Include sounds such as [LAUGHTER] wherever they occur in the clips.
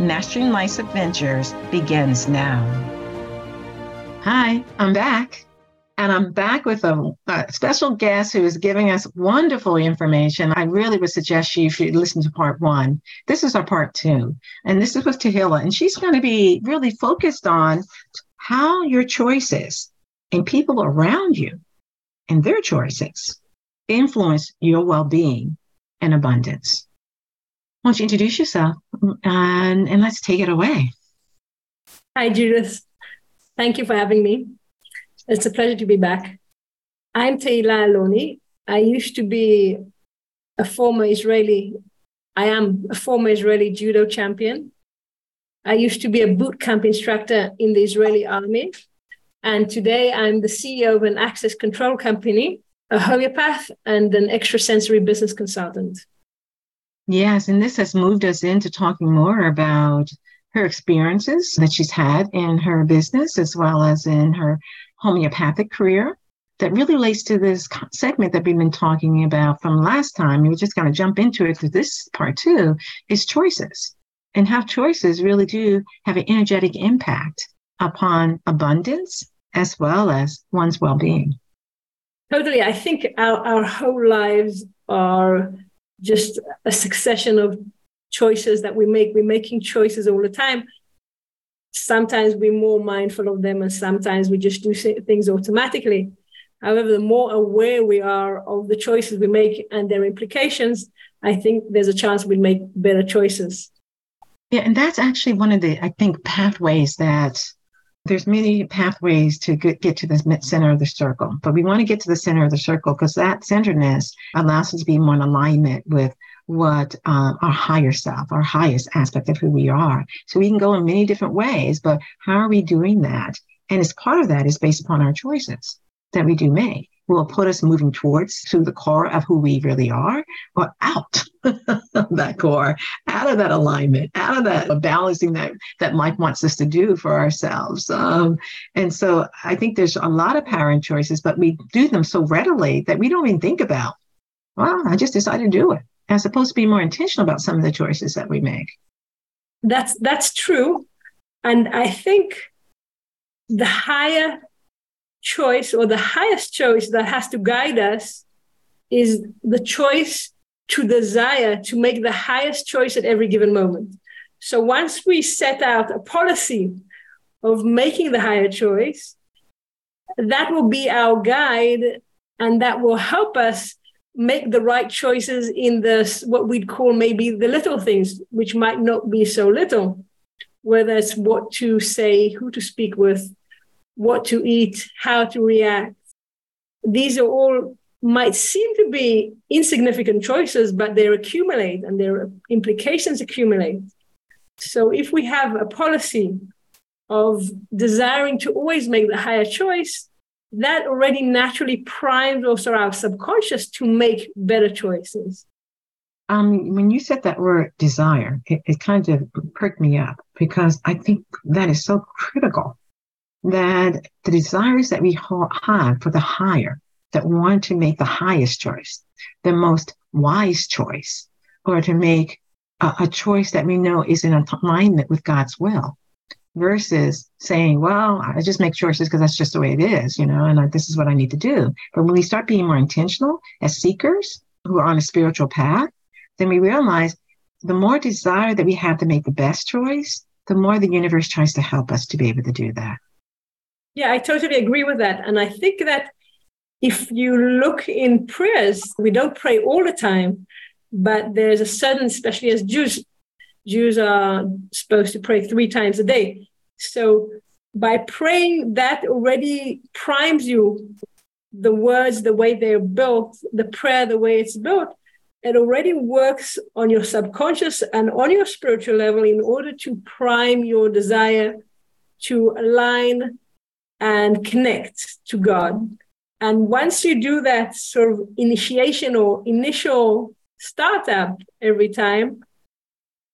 Mastering Life's Adventures begins now. Hi, I'm back. And I'm back with a, a, special guest who is giving us wonderful information. I really would suggest you should listen to part one. This is our part two. And this is with Tehilla. And she's going to be really focused on how your choices and people around you and their choices influence your well being and abundance. Why don't you introduce yourself mm, and, and let's take it away? Hi, Judith. Thank you for having me. It's a pleasure to be back. I'm Tehilla Aloni. I used to be a former Israeli, I am a former Israeli judo champion. I used to be a boot camp instructor in the Israeli army. And today I'm the CEO of an access control company, a homeopath, and an extrasensory business consultant. Yes, and this has moved us into talking more about her experiences that she's had in her business as well as in her homeopathic career that really relates to this segment that we've been talking about from last time. We're just going to jump into it because this part too is choices and how choices really do have an energetic impact upon abundance as well as one's well-being. Totally. I think our, our whole lives are just a succession of choices that we make. We're making choices all the time. Sometimes we're more mindful of them, and sometimes we just do things automatically. However, the more aware we are of the choices we make and their implications, I think there's a chance we'll make better choices. Yeah, and that's actually one of the, I think, pathways that there's many pathways to get, to the center of the circle, but we want to get to the center of the circle because that centeredness allows us to be more in alignment with what um, our higher self, our highest aspect of who we are. So we can go in many different ways, but how are we doing that? And as part of that is based upon our choices that we do make will put us moving towards to the core of who we really are or out [LAUGHS] that core, out of that alignment, out of that balancing that that life wants us to do for ourselves. Um, and so I think there's a lot of in choices, but we do them so readily that we don't even think about, well, I just decided to do it. As opposed to be more intentional about some of the choices that we make. That's that's true. And I think the higher choice or the highest choice that has to guide us is the choice to desire to make the highest choice at every given moment. So once we set out a policy of making the higher choice, that will be our guide and that will help us make the right choices in the what we'd call maybe the little things which might not be so little whether it's what to say who to speak with what to eat, how to react. These are all might seem to be insignificant choices, but they accumulate and their implications accumulate. So if we have a policy of desiring to always make the higher choice, that already naturally primes also our subconscious to make better choices. Um, when you said that word desire, it, it kind of perked me up because I think that is so critical that the desires that we have for the higher, that want to make the highest choice, the most wise choice, or to make a, a choice that we know is in alignment with God's will, versus saying, well, I just make choices because that's just the way it is, you know, and I, this is what I need to do. But when we start being more intentional as seekers who are on a spiritual path, then we realize the more desire that we have to make the best choice, the more the universe tries to help us to be able to do that. Yeah, I totally agree with that. And I think that if you look in prayers, we don't pray all the time, but there's a certain, especially as Jews, Jews are supposed to pray three times a day. So by praying, that already primes you the words, the way they're built, the prayer, the way it's built. It already works on your subconscious and on your spiritual level in order to prime your desire to align and connect to God. And once you do that sort of initiation or initial startup every time,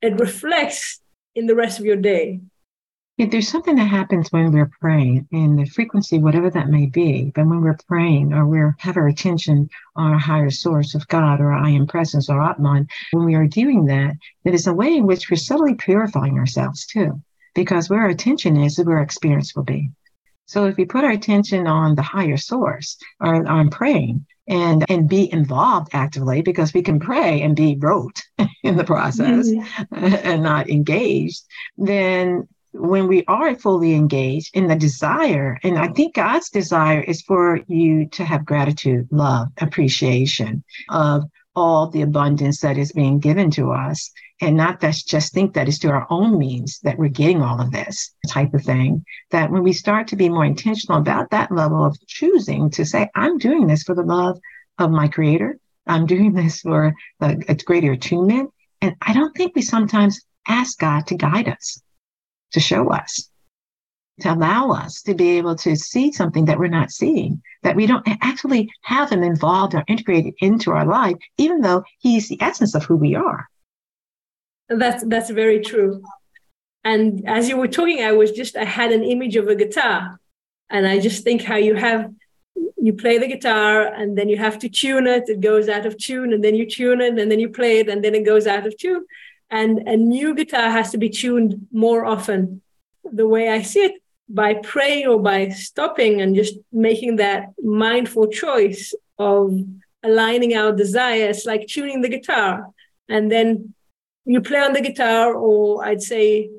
it reflects in the rest of your day. Yeah, there's something that happens when we're praying and the frequency, whatever that may be, but when we're praying or we have our attention on our higher source of God or I am presence or Atman, when we are doing that, it is a way in which we're subtly purifying ourselves too, because where our attention is, is where our experience will be. So if we put our attention on the higher source or on praying, and and be involved actively because we can pray and be rote [LAUGHS] in the process mm-hmm. [LAUGHS] and not engaged then when we are fully engaged in the desire, and I think God's desire is for you to have gratitude, love, appreciation of all the abundance that is being given to us, and not that just think that it's through our own means that we're getting all of this type of thing. That when we start to be more intentional about that level of choosing to say, I'm doing this for the love of my creator, I'm doing [LAUGHS] this for a, a greater attunement. And I don't think we sometimes ask God to guide us to show us, to allow us to be able to see something that we're not seeing, that we don't actually have him involved or integrated into our life, even though he's the essence of who we are. That's that's very true. And as you were talking, I was just I had an image of a guitar. And I just think how you have you play the guitar and then you have to tune it, it goes out of tune, and then you tune it, and then you play it, and then it goes out of tune and a new guitar has to be tuned more often. The way I see it, by praying or by stopping and just making that mindful choice of aligning our desires like tuning the guitar. And then you play on the guitar, or I'd say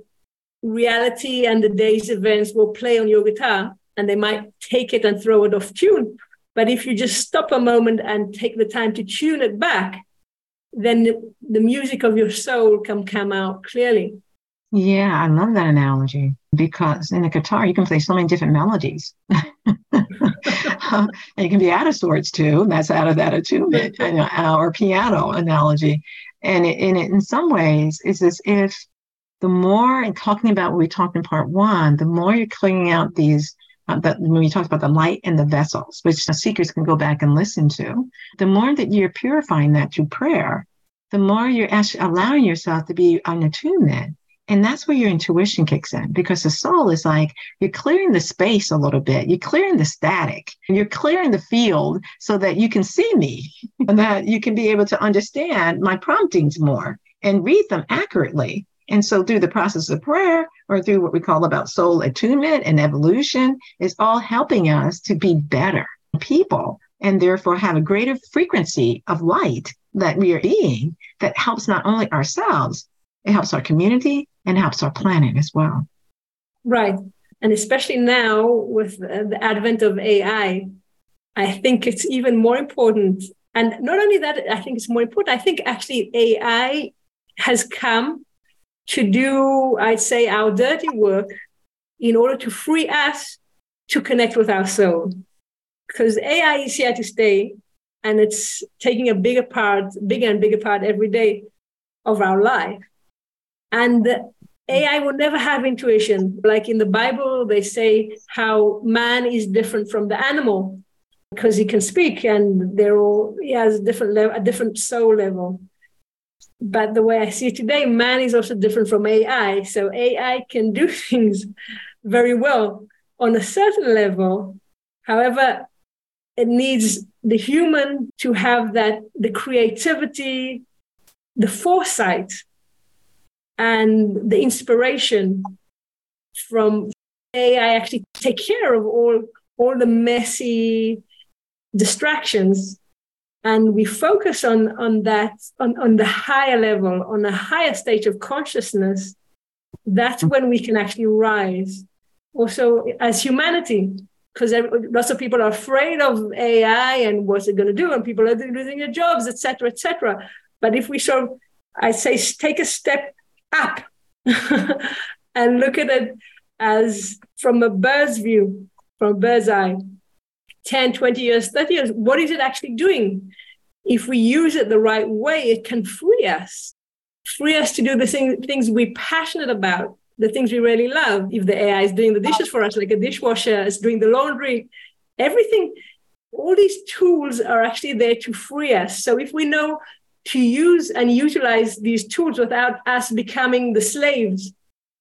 reality and the day's events will play on your guitar and they might take it and throw it off tune. But if you just stop a moment and take the time to tune it back, then the, the music of your soul can come out clearly. Yeah, I love that analogy because in the guitar you can play so many different melodies. [LAUGHS] Um, and you can be out of sorts too. and That's out of that attunement or piano analogy. And and it, in some ways, is as if the more, and talking about what we talked in part one, the more you're clearing out these uh, that when we talked about the light and the vessels, which the seekers can go back and listen to, the more that you're purifying that through prayer, the more you're actually allowing yourself to be on attunement. And that's where your intuition kicks in because the soul is like you're clearing the space a little bit. You're clearing the static. You're clearing the field so that you can see me [LAUGHS] and that you can be able to understand my promptings more and read them accurately. And so through the process of prayer or through what we call about soul attunement and evolution is all helping us to be better people and therefore have a greater frequency of light that we are being that helps not only ourselves, it helps our community and helps our planet as well. Right. And especially now with the advent of AI, I think it's even more important. And not only that, I think it's more important, I think actually AI has come to do, I'd say, our dirty work in order to free us to connect with our soul. Because AI is here to stay and it's taking a bigger part, bigger and bigger part every day of our life. And AI will never have intuition. Like in the Bible, they say how man is different from the animal because he can speak and they're all, he has a different level, a different soul level. But the way I see it today, man is also different from AI. So AI can do [LAUGHS] things very well on a certain level. However, it needs the human to have that the creativity, the foresight, and the inspiration from AI actually take care of all all the messy distractions. And we focus on on that on, on the higher level on a higher stage of consciousness. That's when we can actually rise. Also as humanity because lots of people are afraid of ai and what's it going to do and people are losing their jobs etc etc But if we sort of, I say, take a step up [LAUGHS] and look at it as from a bird's view, from a bird's eye, 10, 20 years, 30 years, what is it actually doing? If we use it the right way, it can free us, free us to do the thing, things we're passionate about, the things we really love. If the AI is doing the dishes for us, like a dishwasher is doing the laundry, everything, all these tools are actually there to free us. So if we know to use and utilize these tools without us becoming the slaves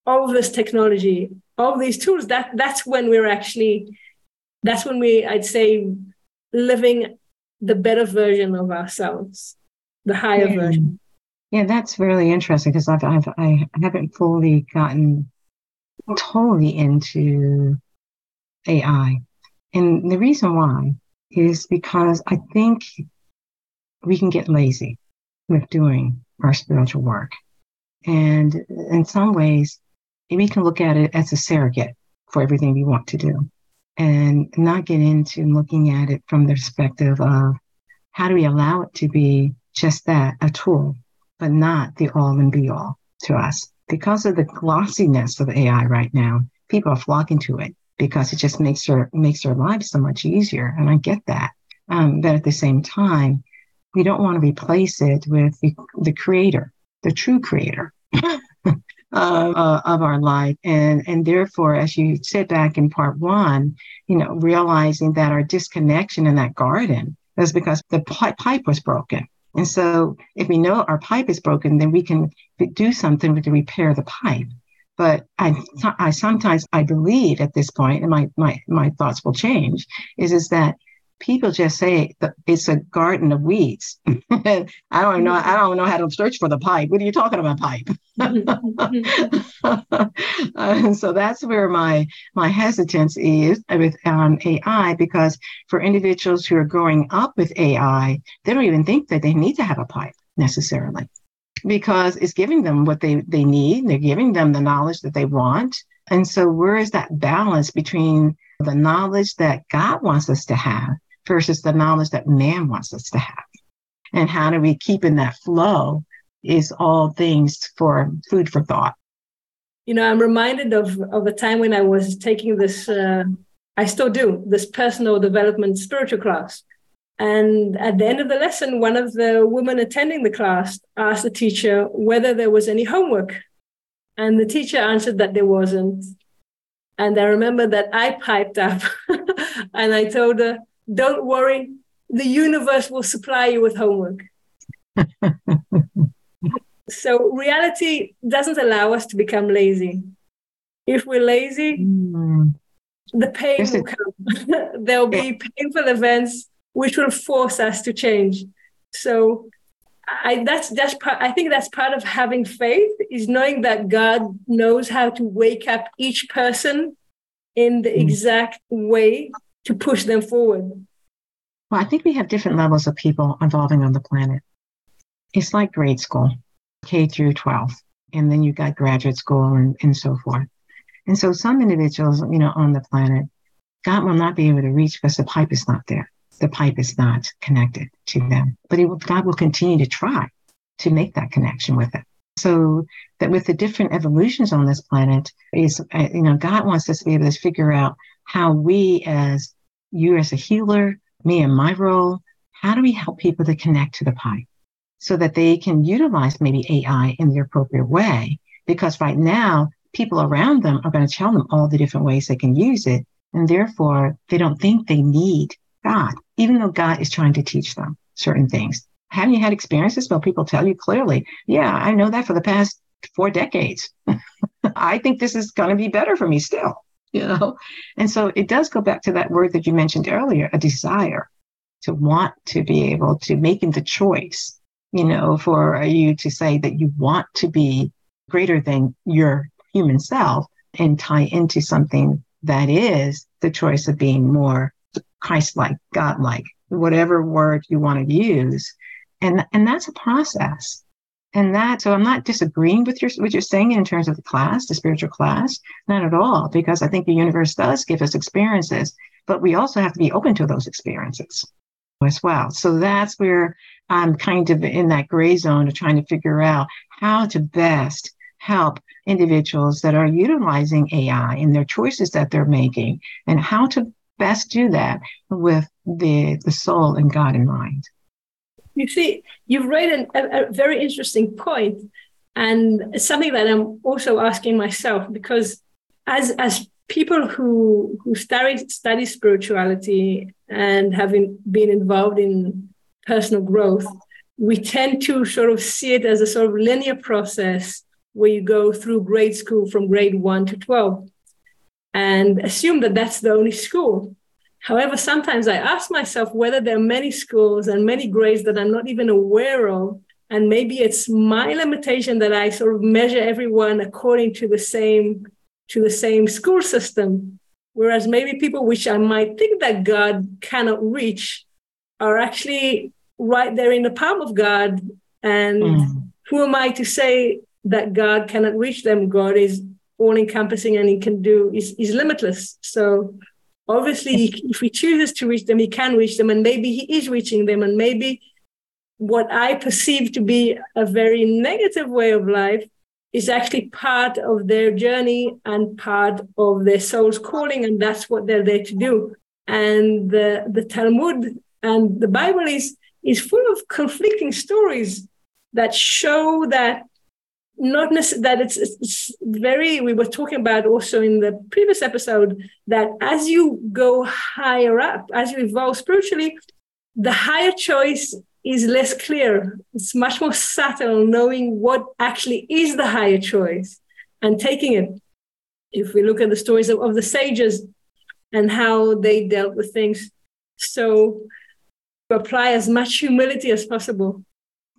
of this technology, of these tools, that that's when we're actually, that's when we, I'd say, living the better version of ourselves, the higher yeah. version. Yeah, that's really interesting because I've, I've I haven't fully gotten totally into AI, and the reason why is because I think we can get lazy with doing our spiritual work. And in some ways, we can look at it as a surrogate for everything we want to do and not get into looking at it from the perspective of how do we allow it to be just that, a tool, but not the all and be all to us. Because of the glossiness of AI right now, people are flocking to it because it just makes their makes their lives so much easier. And I get that. Um, but at the same time, we don't want to replace it with the, the creator, the true creator [LAUGHS] uh, uh, of our life. And, and therefore, as you said back in part one, you know, realizing that our disconnection in that garden is because the pipe was broken. And so if we know our pipe is broken, then we can do something to repair the pipe. But I, I sometimes I believe at this point, and my, my, my thoughts will change, is, is that people just say it's a garden of weeds. [LAUGHS] I don't know. I don't know how to search for the pipe. What are you talking about, pipe? uh, [LAUGHS] so that's where my my hesitance is with um, AI because for individuals who are growing up with AI, they don't even think that they need to have a pipe necessarily because it's giving them what they they need. They're giving them the knowledge that they want. And so, where is that balance between the knowledge that God wants us to have versus the knowledge that man wants us to have. And how do we keep in that flow is all things for food for thought. You know, I'm reminded of, of a time when I was taking this, uh, I still do, this personal development spiritual class. And at the end of the lesson, one of the women attending the class asked the teacher whether there was any homework. And the teacher answered that there wasn't. And I remember that I piped up [LAUGHS] and I told her, don't worry, the universe will supply you with homework. [LAUGHS] so reality doesn't allow us to become lazy. If we're lazy, mm. the pain will come. [LAUGHS] There'll be painful events which will force us to change. So I that's that's part, I think that's part of having faith is knowing that God knows how to wake up each person in the mm. exact way to push them forward? Well, I think we have different levels of people evolving on the planet. It's like grade school, K through 12, and then you got graduate school and, and so forth. And so some individuals, you know, on the planet, God will not be able to reach because the pipe is not there. The pipe is not connected to them. But will, God will continue to try to make that connection with it. So that with the different evolutions on this planet, is uh, you know, God wants us to be able to figure out how we as you as a healer, me and my role, how do we help people to connect to the pie so that they can utilize maybe AI in the appropriate way? Because right now, people around them are going to tell them all the different ways they can use it. And therefore, they don't think they need God, even though God is trying to teach them certain things. Haven't you had experiences where people tell you clearly, yeah, I know that for the past four decades. [LAUGHS] I think this is going to be better for me still you know? And so it does go back to that word that you mentioned earlier, a desire to want to be able to making the choice, you know, for you to say that you want to be greater than your human self and tie into something that is the choice of being more Christ-like, God-like, whatever word you want to use. And, and that's a process and that so i'm not disagreeing with your what you're saying in terms of the class the spiritual class not at all because i think the universe does give us experiences but we also have to be open to those experiences as well. So that's where I'm kind of in that gray zone of trying to figure out how to best help individuals that are utilizing AI in their choices that they're making and how to best do that with the, the soul and God in mind. You see, you've raised a, a very interesting point, and something that I'm also asking myself because as as people who who study study spirituality and having been involved in personal growth, we tend to sort of see it as a sort of linear process where you go through grade school from grade one to 12 and assume that that's the only school. However, sometimes I ask myself whether there are many schools and many grades that I'm not even aware of. And maybe it's my limitation that I sort of measure everyone according to the same to the same school system. Whereas maybe people which I might think that God cannot reach are actually right there in the palm of God. And mm. who am I to say that God cannot reach them? God is all encompassing and he can do, is, is limitless. So obviously, if he chooses to reach them, he can reach them. And maybe he is reaching them. And maybe what I perceive to be a very negative way of life is actually part of their journey and part of their soul's calling. And that's what they're there to do. And the, the Talmud and the Bible is is full of conflicting stories that show that not necessarily that it's, it's, very we were talking about also in the previous episode that as you go higher up as you evolve spiritually the higher choice is less clear it's much more subtle knowing what actually is the higher choice and taking it if we look at the stories of, of the sages and how they dealt with things so apply as much humility as possible.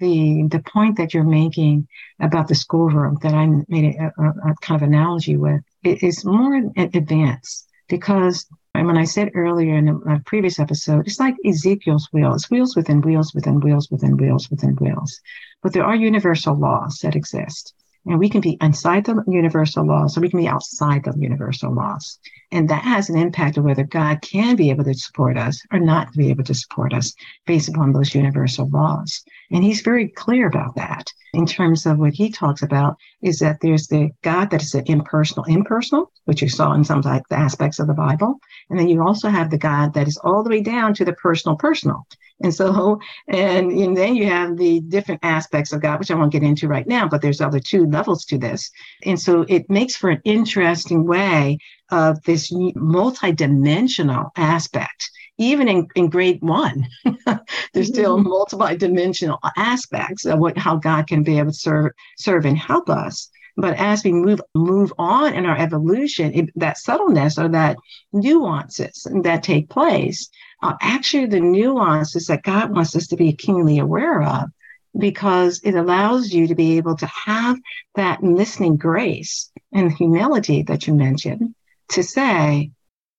The the point that you're making about the schoolroom that I made a, a, a kind of analogy with is more advanced because and when I said earlier in a uh, previous episode, it's like Ezekiel's wheel. It's wheels within wheels within wheels within wheels within wheels. But there are universal laws that exist. And we can be inside the universal laws, or we can be outside the universal laws. And that has an impact of whether God can be able to support us or not be able to support us based upon those universal laws. And he's very clear about that in terms of what he talks about is that there's the God that is an impersonal, impersonal, which you saw in some like the aspects of the Bible. And then you also have the God that is all the way down to the personal, personal. And so, [LAUGHS] and, and then you have the different aspects of God, which I won't get into right now, but there's other two levels to this. And so it makes for an interesting way of this multidimensional aspect. Even in, in grade one, [LAUGHS] there's mm-hmm. still multidimensional aspects of what how God can be able to serve serve and help us. But as we move move on in our evolution, it, that subtleness or that nuances that take place are actually the nuances that God wants us to be keenly aware of because it allows you to be able to have that listening grace and humility that you mentioned to say,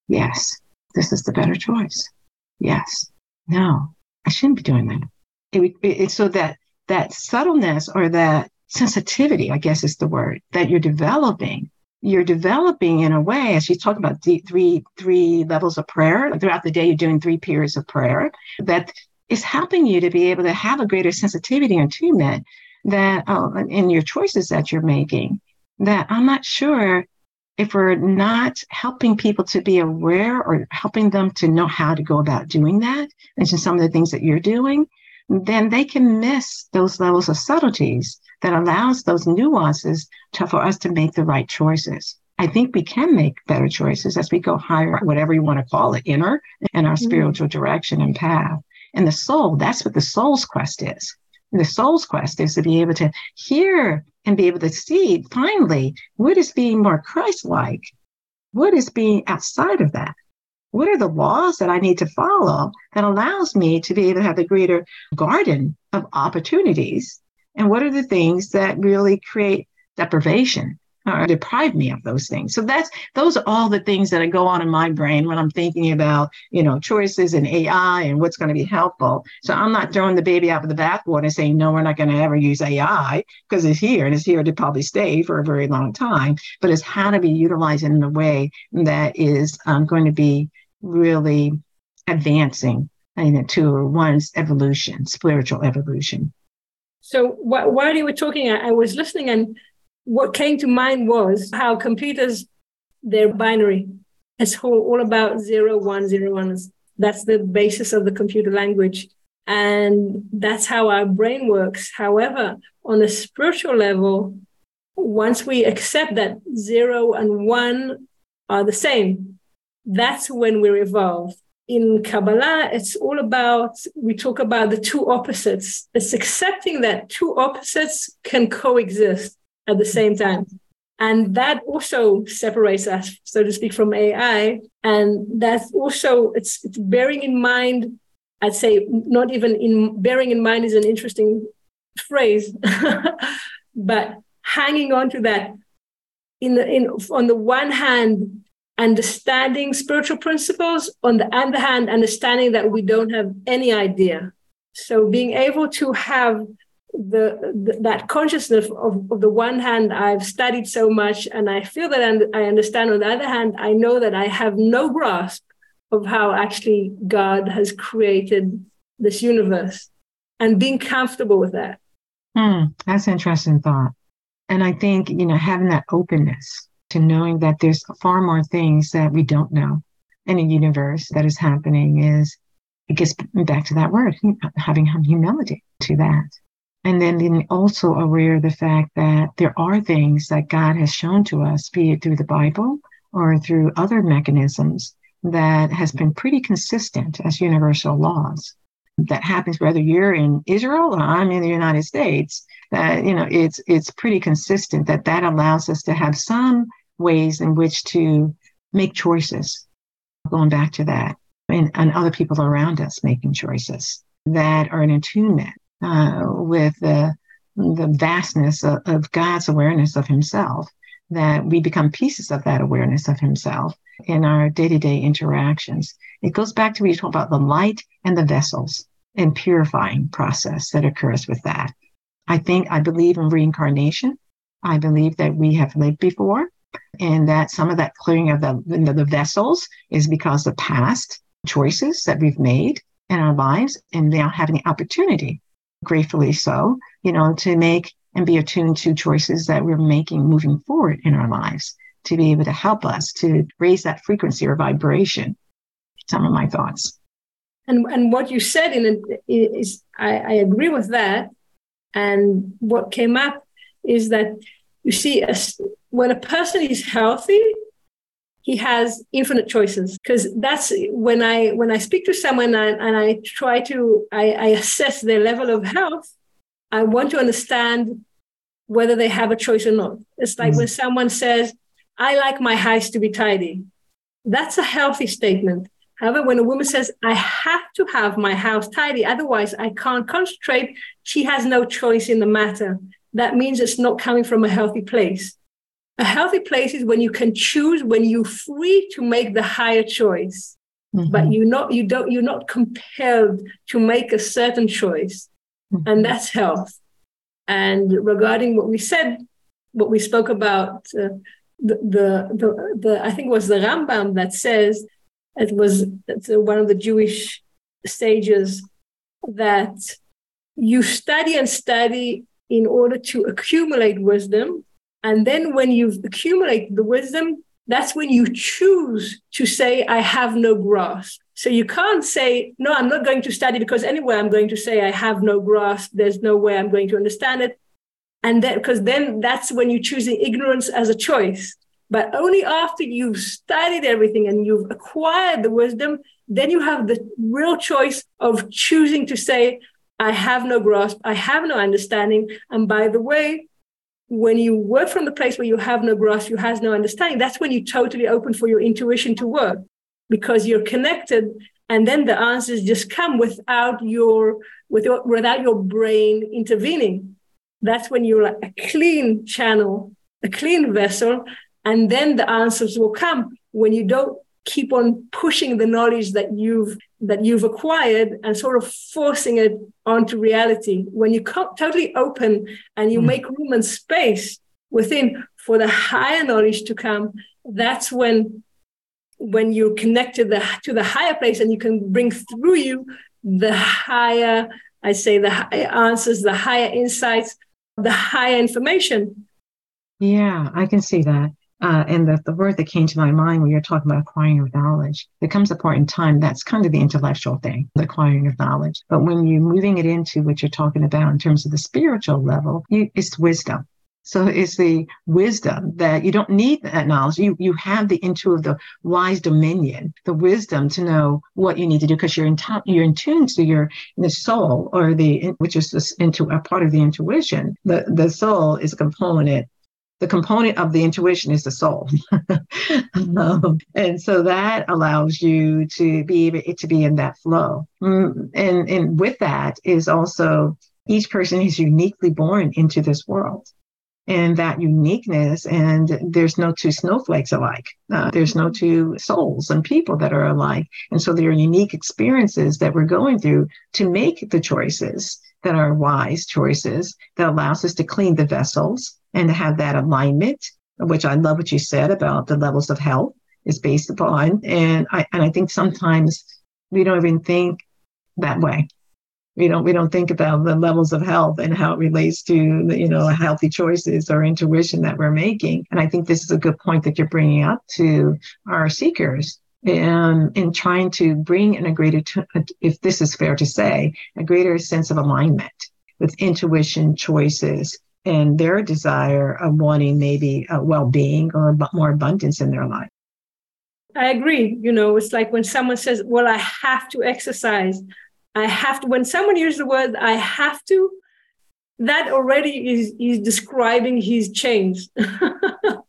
yes, this is the better choice. Yes, no, I shouldn't be doing that. It, it, so that that subtleness or that sensitivity, I guess is the word that you're developing. You're developing in a way, as you talk about the three three levels of prayer. Throughout the day, you're doing three periods of prayer. That is helping you to be able to have a greater sensitivity and attunement that uh, in your choices that you're making. That I'm not sure if we're not helping people to be aware or helping them to know how to go about doing that, and some of the things that you're doing, then they can miss those levels of subtleties that allows those nuances to, for us to make the right choices. I think we can make better choices as we go higher, whatever you want to call it, inner and our mm-hmm. spiritual direction and path. And the soul, that's what the soul's quest is. The soul's quest is to be able to hear and be able to see finally what is being more Christ like, what is being outside of that. What are the laws that I need to follow that allows me to be able to have the greater garden of opportunities? And what are the things that really create deprivation or deprive me of those things. So that's those are all the things that go on in my brain when I'm thinking about, you know, choices and AI and what's going to be helpful. So I'm not throwing the baby out with the bathwater and saying, no, we're not going to ever use AI because it's here and it's here to probably stay for a very long time. But it's how to be utilized in a way that is um, going to be really advancing you know, to one's evolution, spiritual evolution. So wh- while you were talking, I was listening, and what came to mind was how computers, they're binary. It's all, all about zero, one, zero, one. That's the basis of the computer language. And that's how our brain works. However, on a spiritual level, once we accept that zero and one are the same, that's when we're evolved. In Kabbalah, it's all about, we talk about the two opposites. It's accepting that two opposites can coexist at the same time. And that also separates us, so to speak, from AI. And that's also, it's, it's bearing in mind, I'd say, not even in bearing in mind is an interesting phrase, [LAUGHS] but hanging on to that in the, in, on the one hand, understanding spiritual principles, on the other hand, understanding that we don't have any idea. So being able to have the, the, that consciousness of, of the one hand I've studied so much and I feel that I understand. On the other hand, I know that I have no grasp of how actually God has created this universe and being comfortable with that. Hmm, that's an interesting thought. And I think, you know, having that openness to knowing that there's far more things that we don't know in a universe that is happening is, it gets back to that word, having humility to that. And then also aware of the fact that there are things that God has shown to us, be it through the Bible or through other mechanisms that has been pretty consistent as universal laws. That happens whether you're in Israel or I'm in the United States. That you know, it's it's pretty consistent. That that allows us to have some ways in which to make choices. Going back to that, and, and other people around us making choices that are in attunement uh, with the, the vastness of, of God's awareness of Himself, that we become pieces of that awareness of Himself in our day to day interactions. It goes back to what you talk about the light and the vessels and purifying process that occurs with that. I think I believe in reincarnation. I believe that we have lived before and that some of that clearing of the, the, the vessels is because of past choices that we've made in our lives and now having the opportunity gratefully so, you know, to make and be attuned to choices that we're making moving forward in our lives to be able to help us to raise that frequency or vibration. Some of my thoughts. And and what you said in it is I, I agree with that. And what came up is that you see, as, when a person is healthy, he has infinite choices. Because that's when i when i speak to someone and, and i try to I, I, assess their level of health i want to understand whether they have a choice or not. It's like mm-hmm. when someone says i like my house to be tidy. That's a healthy statement. However when a woman says i have to have my house tidy otherwise i can't concentrate she has no choice in the matter. That means it's not coming from a healthy place a healthy place is when you can choose, when you're free to make the higher choice, mm-hmm. but you're not you don't you're not compelled to make a certain choice, mm-hmm. and that's health. And regarding what we said, what we spoke about, uh, the, the, the the I think it was the Rambam that says it was one of the Jewish sages that you study and study in order to accumulate wisdom and then when you've accumulated the wisdom, that's when you choose to say, I have no grasp. So you can't say, no, I'm not going to study because anyway, I'm going to say, I have no grasp. There's no way I'm going to understand it. And then, because then that's when you're choosing ignorance as a choice. But only after you've studied everything and you've acquired the wisdom, then you have the real choice of choosing to say, I have no grasp, I have no understanding. And by the way, when you work from the place where you have no grasp, you have no understanding, that's when you totally open for your intuition to work because you're connected. And then the answers just come without your, with your, without your brain intervening. That's when you're like a clean channel, a clean vessel. And then the answers will come when you don't keep on pushing the knowledge that you've that you've acquired and sort of forcing it onto reality when you co- totally open and you mm. make room and space within for the higher knowledge to come that's when when you connect to the to the higher place and you can bring through you the higher, I say, the higher answers, the higher insights, the higher information. Yeah, I can see that. Uh, and the, the word that came to my mind when you're talking about acquiring knowledge, there comes a point in time that's kind of the intellectual thing, the acquiring of knowledge. But when you're moving it into what you're talking about in terms of the spiritual level, you, it's wisdom. So it's the wisdom that you don't need that knowledge. You you have the into of the wise dominion, the wisdom to know what you need to do because you're in t- you're in tune to your the soul or the which is this into a part of the intuition. The the soul is a component the component of the intuition is the soul. [LAUGHS] um, and so that allows you to be able to be in that flow. Mm, and, and with that is also each person is uniquely born into this world. And that uniqueness, and there's no two snowflakes alike. Uh, there's no two souls and people that are alike. And so there are unique experiences that we're going through to make the choices that are wise choices that allows us to clean the vessels and to have that alignment, which I love what you said about the levels of health is based upon. And I and I think sometimes we don't even think that way. We don't we don't think about the levels of health and how it relates to you know healthy choices or intuition that we're making. And I think this is a good point that you're bringing up to our seekers and in trying to bring in a greater, if this is fair to say, a greater sense of alignment with intuition choices and their desire of wanting maybe a well-being or more abundance in their life. I agree. You know, it's like when someone says, "Well, I have to exercise," I have to. When someone uses the word "I have to," that already is is describing his change. [LAUGHS] yeah.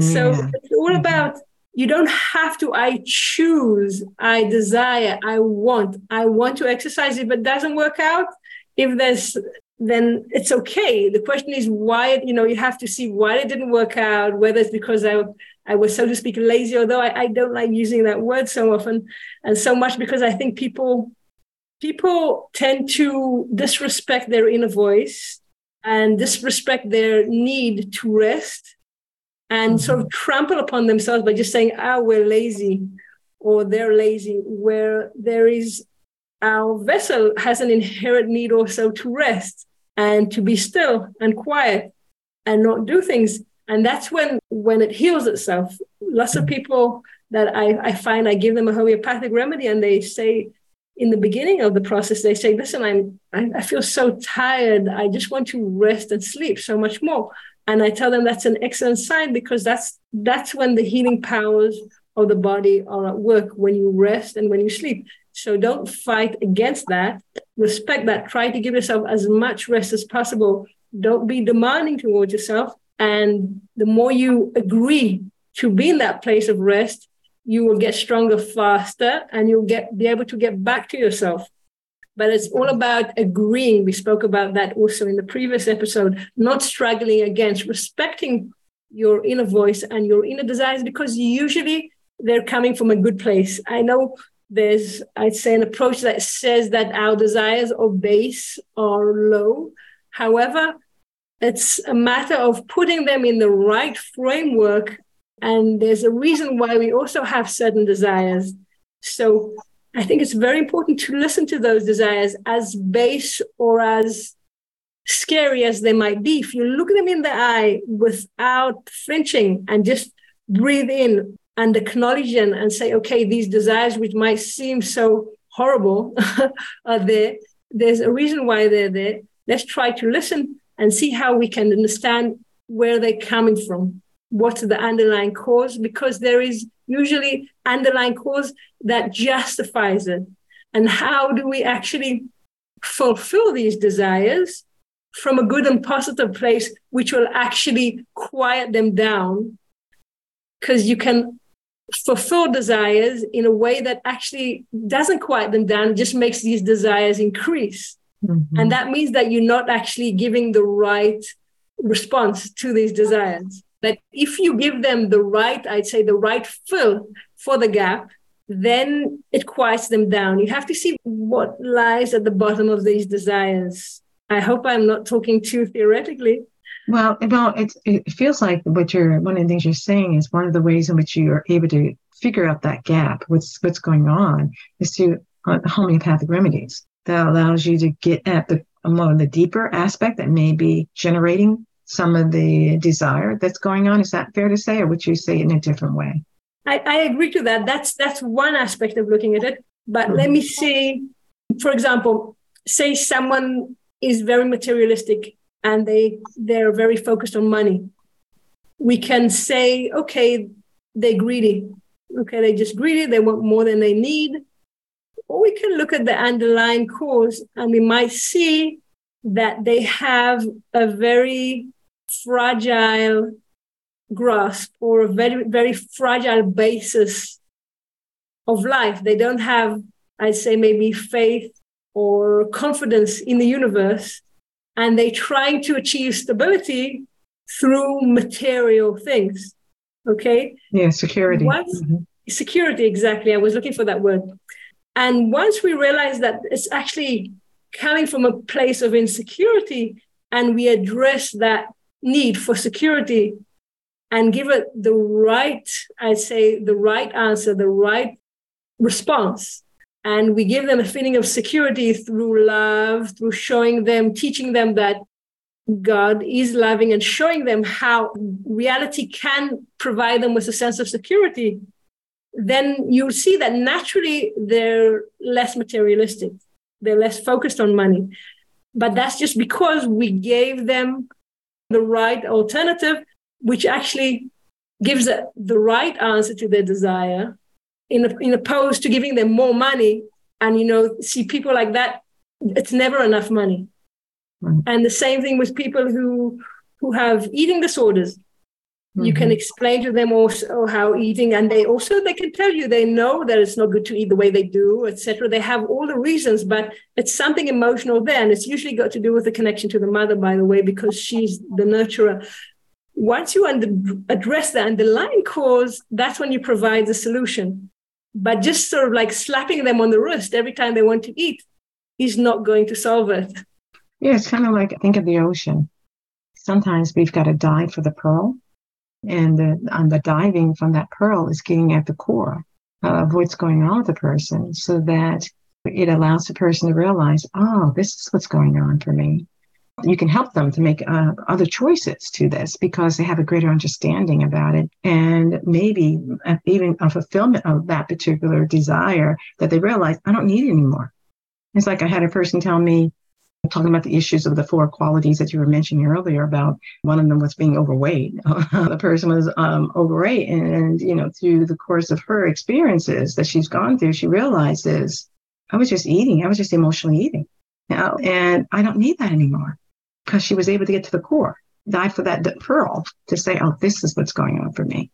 So it's all mm-hmm. about you don't have to i choose i desire i want i want to exercise if it doesn't work out if there's then it's okay the question is why you know you have to see why it didn't work out whether it's because i i was so to speak lazy although i, I don't like using that word so often and so much because i think people people tend to disrespect their inner voice and disrespect their need to rest and mm-hmm. sort of trample upon themselves by just saying, ah, we're lazy or they're lazy, where there is our vessel has an inherent need also to rest and to be still and quiet and not do things. And that's when when it heals itself. Lots of people that I, I find I give them a homeopathic remedy and they say in the beginning of the process, they say, listen, I'm I, I feel so tired. I just want to rest and sleep so much more and i tell them that's an excellent sign because that's that's when the healing powers of the body are at work when you rest and when you sleep so don't fight against that. Respect that. Try to give yourself as much rest as possible. Don't be demanding towards yourself. And the more you agree to be in that place of rest you will get stronger faster and you'll get be able to get back to yourself. But it's all about agreeing. We spoke about that also in the previous episode, not struggling against, respecting your inner voice and your inner desires because usually they're coming from a good place. I know there's, I'd say, an approach that says that our desires are base or low. However, it's a matter of putting them in the right framework. And there's a reason why we also have certain desires. So I think it's very important to listen to those desires as base or as scary as they might be. If you look them in the eye without flinching and just breathe in and acknowledge them and say, okay, these desires, which might seem so horrible, [LAUGHS] are there. There's a reason why they're there. Let's try to listen and see how we can understand where they're coming from what's the underlying cause because there is usually underlying cause that justifies it and how do we actually fulfill these desires from a good and positive place which will actually quiet them down because you can fulfill desires in a way that actually doesn't quiet them down just makes these desires increase mm-hmm. and that means that you're not actually giving the right response to these desires that if you give them the right, I'd say the right fill for the gap, then it quiets them down. You have to see what lies at the bottom of these desires. I hope I'm not talking too theoretically. Well, well, it, it feels like what you're one of the things you're saying is one of the ways in which you are able to figure out that gap, what's what's going on, is to uh, homeopathic remedies that allows you to get at the more the deeper aspect that may be generating some of the desire that's going on. Is that fair to say, or would you say in a different way? I, I agree to that. That's that's one aspect of looking at it. But mm-hmm. let me see, for example, say someone is very materialistic and they they're very focused on money. We can say, okay, they're greedy. Okay, they're just greedy, they want more than they need. Or we can look at the underlying cause and we might see that they have a very fragile grasp or a very, very fragile basis of life. They don't have, I'd say, maybe faith or confidence in the universe. And they're trying to achieve stability through material things. Okay? Yeah, security. Once, mm-hmm. Security, exactly. I was looking for that word. And once we realize that it's actually coming from a place of insecurity and we address that need for security and give it the right, I'd say, the right answer, the right response. And we give them a feeling of security through love, through showing them, teaching them that God is loving and showing them how reality can provide them with a sense of security. Then you'll see that naturally they're less materialistic, they're less focused on money. But that's just because we gave them the right alternative which actually gives the right answer to their desire in, in opposed to giving them more money and you know see people like that it's never enough money right. and the same thing with people who who have eating disorders mm-hmm. you can mm-hmm. explain to them also how eating and they also they can tell you they know that it's not good to eat the way they do etc they have all the reasons but it's something emotional there and it's usually got to do with the connection to the mother by the way because she's the nurturer once you under, address the underlying cause, that's when you provide the solution. But just sort of like slapping them on the wrist every time they want to eat is not going to solve it. Yeah, it's kind of like think of the ocean. Sometimes we've got to dive for the pearl, and the, and the diving from that pearl is getting at the core of what's going on with the person, so that it allows the person to realize, oh, this is what's going on for me you can help them to make uh, other choices to this because they have a greater understanding about it and maybe even a fulfillment of that particular desire that they realize I don't need it anymore. It's like I had a person tell me, talking about the issues of the four qualities that you were mentioning earlier about one of them was being overweight. [LAUGHS] the person was um, overweight. And, and, you know, through the course of her experiences that she's gone through, she realizes I was just eating. I was just emotionally eating. You know, and I don't need that anymore because she was able to get to the core, dive for that pearl to say, oh, this is what's going on for me.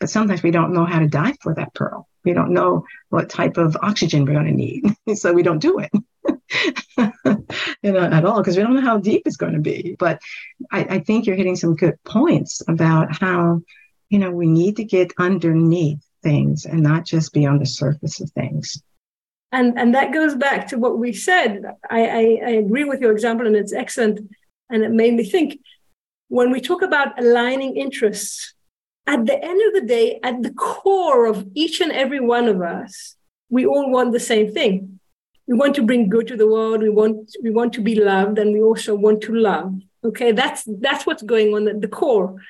But sometimes we don't know how to dive for that pearl. We don't know what type of oxygen we're going to need. [LAUGHS] so we don't do it. [LAUGHS] you know, at all because we don't know how deep it's going to be. But I, I think you're hitting some good points about how, you know, we need to get underneath things and not just be on the surface of things. And and that goes back to what we said. I, I, I agree with your example, and it's excellent. And it made me think when we talk about aligning interests, at the end of the day, at the core of each and every one of us, we all want the same thing. We want to bring good to the world. We want we want to be loved, and we also want to love. Okay, that's that's what's going on at the core.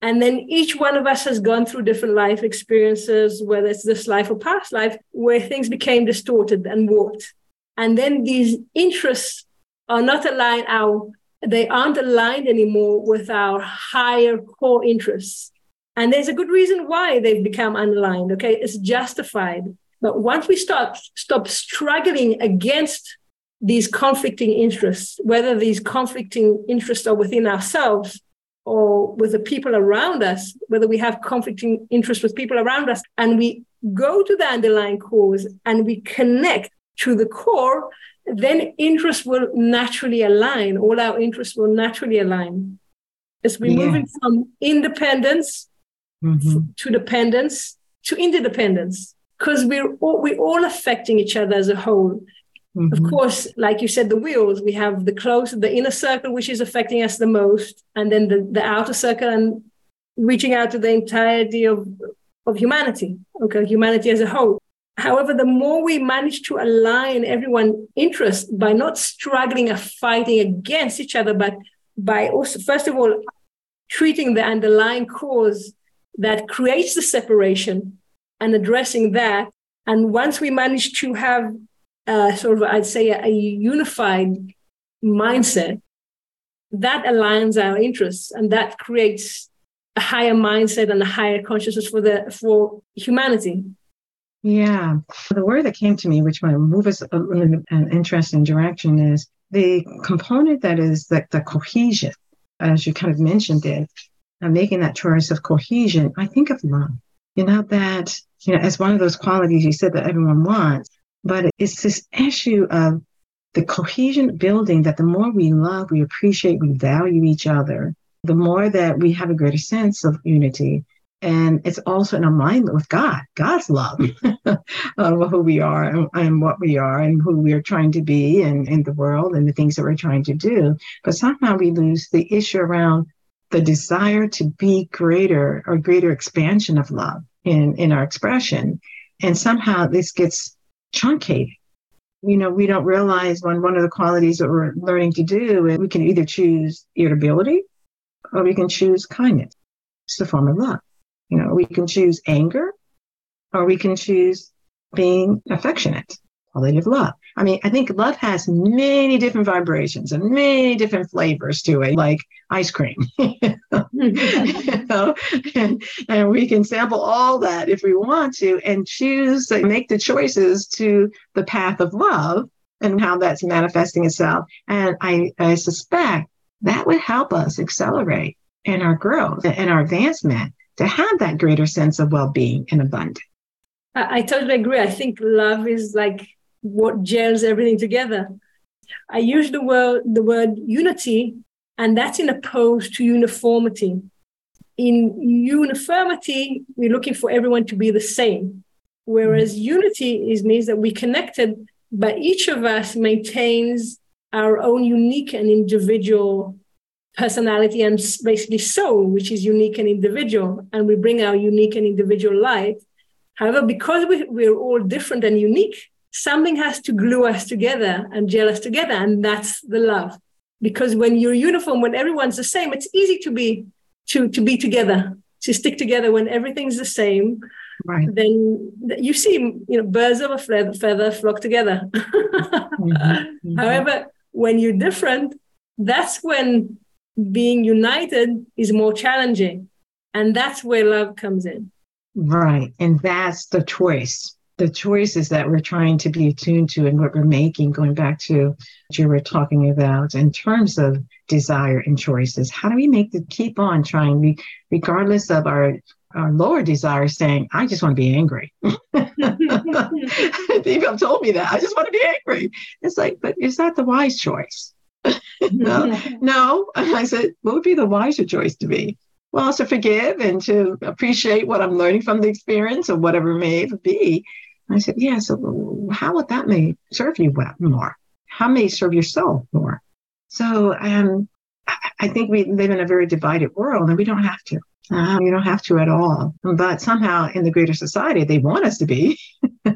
And then each one of us has gone through different life experiences, whether it's this life or past life, where things became distorted and warped. And then these interests are not aligned. Our they aren't aligned anymore with our higher core interests. And there's a good reason why they've become unaligned. Okay, it's justified. But once we start stop struggling against these conflicting interests, whether these conflicting interests are within ourselves or with the people around us, whether we have conflicting interests with people around us, and we go to the underlying cause and we connect to the core, then interests will naturally align. All our interests will naturally align. As we're yeah. moving from independence mm-hmm. to dependence to interdependence, because we're all, we're all affecting each other as a whole. Mm-hmm. Of course, like you said, the wheels, we have the close, the inner circle, which is affecting us the most, and then the, the outer circle and reaching out to the entirety of, of humanity, okay, humanity as a whole. However, the more we manage to align everyone's interest by not struggling or fighting against each other, but by also, first of all, treating the underlying cause that creates the separation and addressing that. And once we manage to have uh, sort of, I'd say, a, a unified mindset, that aligns our interests and that creates a higher mindset and a higher consciousness for the for humanity. Yeah. The word that came to me, which might move us in an interesting direction, is the component that is the, the cohesion, as you kind of mentioned it, and making that choice of cohesion. I think of love, you know, that, you know, as one of those qualities you said that everyone wants, but it's this issue of the cohesion building that the more we love, we appreciate, we value each other, the more that we have a greater sense of unity. And it's also in alignment with God, God's love mm. [LAUGHS] of who we are and, and, what we are and who we are trying to be and in the world and the things that we're trying to do. But somehow we lose the issue around the desire to be greater or greater expansion of love in, in our expression. And somehow this gets truncated you know, we don't realize when one of the qualities that we're learning to do is we can either choose irritability or we can choose kindness. It's a form of love. You know, we can choose anger or we can choose being affectionate quality of love. I mean, I think love has many different vibrations and many different flavors to it, like ice cream. [LAUGHS] you know? and, and we can sample all that if we want to and choose to make the choices to the path of love and how that's manifesting itself. And I, I suspect that would help us accelerate in our growth and our advancement to have that greater sense of well-being and abundance. I, I totally agree. I think love is like what gels everything together. I use the word the word unity, and that's in opposed to uniformity. In uniformity, we're looking for everyone to be the same, whereas mm-hmm. unity is means that we connected, but each of us maintains our own unique and individual personality and basically soul, which is unique and individual, and we bring our unique and individual light. However, because we, we're all different and unique, something has to glue us together and gel us together and that's the love because when you're uniform when everyone's the same it's easy to be to to be together to stick together when everything's the same right then you see you know birds of a feather flock together [LAUGHS] mm-hmm. Mm-hmm. however when you're different that's when being united is more challenging and that's where love comes in right and that's the choice the choices that we're trying to be attuned to and what we're making, going back to what you were talking about in terms of desire and choices. How do we make the keep on trying, regardless of our our lower desire saying, I just want to be angry. [LAUGHS] [LAUGHS] People have told me that. I just want to be angry. It's like, but is that the wise choice? [LAUGHS] no, no. I said, what would be the wiser choice to be? Well, to forgive and to appreciate what I'm learning from the experience or whatever it may be, I said, yeah, so how would that may serve you well more? How may serve your soul more? So um, I think we live in a very divided world and we don't have to. You don't have to at all. But somehow in the greater society, they want us to be. [LAUGHS]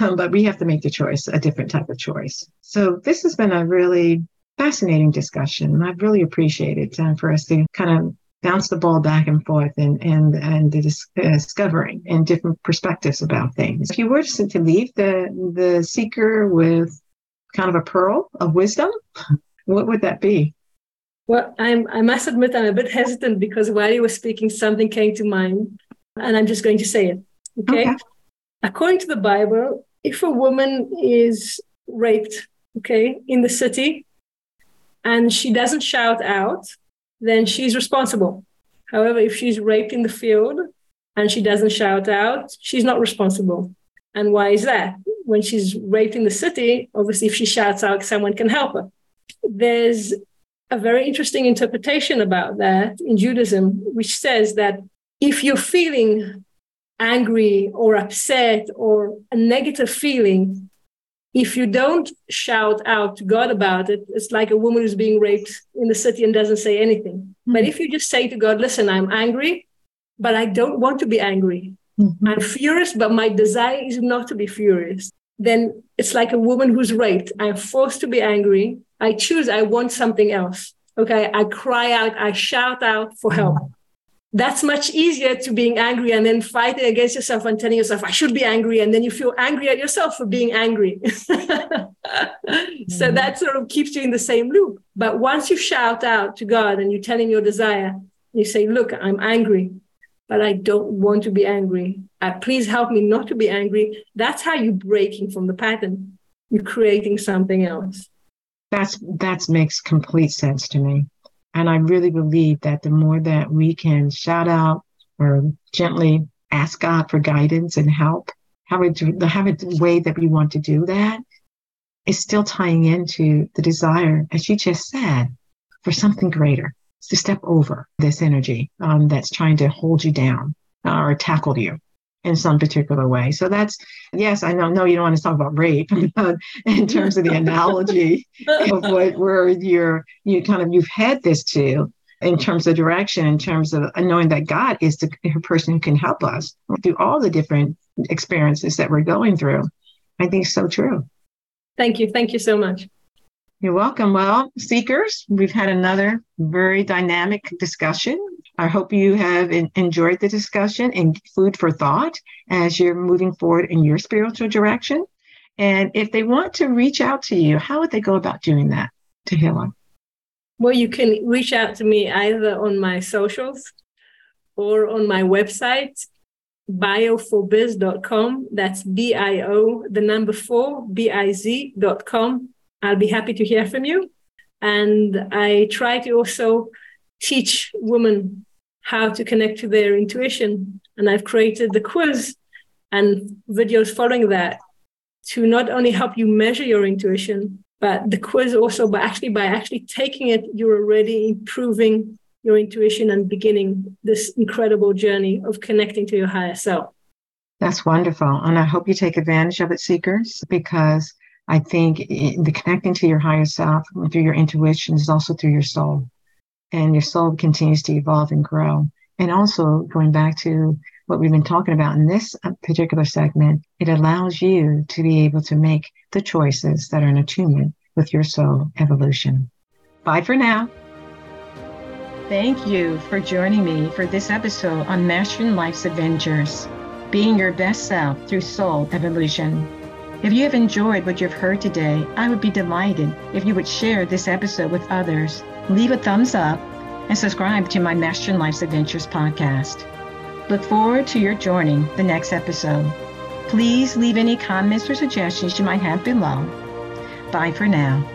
um, but we have to make the choice, a different type of choice. So this has been a really fascinating discussion. I've really appreciated uh, for us to kind of bounce the ball back and forth and and and the dis- uh, discovering and different perspectives about things. If you were to, to leave the the seeker with kind of a pearl of wisdom, what would that be? Well, I'm I must admit I'm a bit hesitant because while you were speaking, something came to mind, and I'm just going to say it. Okay. okay. According to the Bible, if a woman is raped, okay, in the city, and she doesn't shout out, then she's responsible. However, if she's raped in the field and she doesn't shout out, she's not responsible. And why is that? When she's raped in the city, obviously, if she shouts out, someone can help her. There's a very interesting interpretation about that in Judaism, which says that if you're feeling angry or upset or a negative feeling, if you don't shout out to God about it, it's like a woman who's being raped in the city and doesn't say anything. Mm-hmm. But if you just say to God, listen, I'm angry, but I don't want to be angry. mm-hmm. I'm furious, but my desire is not to be furious. Then it's like a woman who's raped. I'm forced to be angry. I choose, I want something else. Okay. I cry out, I shout out for help. That's much easier to being angry and then fighting against yourself and telling yourself, I should be angry. And then you feel angry at yourself for being angry. [LAUGHS] mm-hmm. So that sort of keeps you in the same loop. But once you shout out to God and you tell him your desire, you say, Look, I'm angry but I don't want to be angry. Uh, please help me not to be angry. That's how you're breaking from the pattern. You're creating something else. That's that makes complete sense to me. And I really believe that the more that we can shout out or gently ask God for guidance and help, have a, have a way that we want to do that is still tying into the desire, as you just said, for something greater to step over this energy um, that's trying to hold you down uh, or tackle you in some particular way. So that's yes, I know. No, you don't want to talk about rape, [LAUGHS] but in terms of the analogy [LAUGHS] of what where you're you kind of you've had this to in terms of direction, in terms of knowing that God is the person who can help us through all the different experiences that we're going through. I think so true. Thank you. Thank you so much. You're welcome. Well, seekers, we've had another very dynamic discussion. I hope you have enjoyed the discussion and food for thought as you're moving forward in your spiritual direction. And if they want to reach out to you, how would they go about doing that, Tehilla? Well, you can reach out to me either on my socials or on my website, bio4biz.com. That's B I O, the number four, B I Z.com. I'll be happy to hear from you. And I try to also teach women how to connect to their intuition. And I've created the quiz and videos following that to not only help you measure your intuition, but the quiz also by actually by actually taking it, you're already improving your intuition and beginning this incredible journey of connecting to your higher self. That's wonderful. And I hope you take advantage of it, seekers, because I think the connecting to your higher self through your intuition is also through your soul. And your soul continues to evolve and grow. And also going back to what we've been talking about in this uh, particular segment, it allows you to be able to make the choices that are in attunement with your soul evolution. Bye for now. Thank you for joining me for this episode on Mastering Life's Adventures, being your best self through soul evolution. If you have enjoyed what you've heard today, I would be delighted if you would share this episode with others, leave a thumbs up, and subscribe to my Mastering Life's Adventures podcast. Look forward to your joining the next episode. Please leave any comments or suggestions you might have below. Bye for now.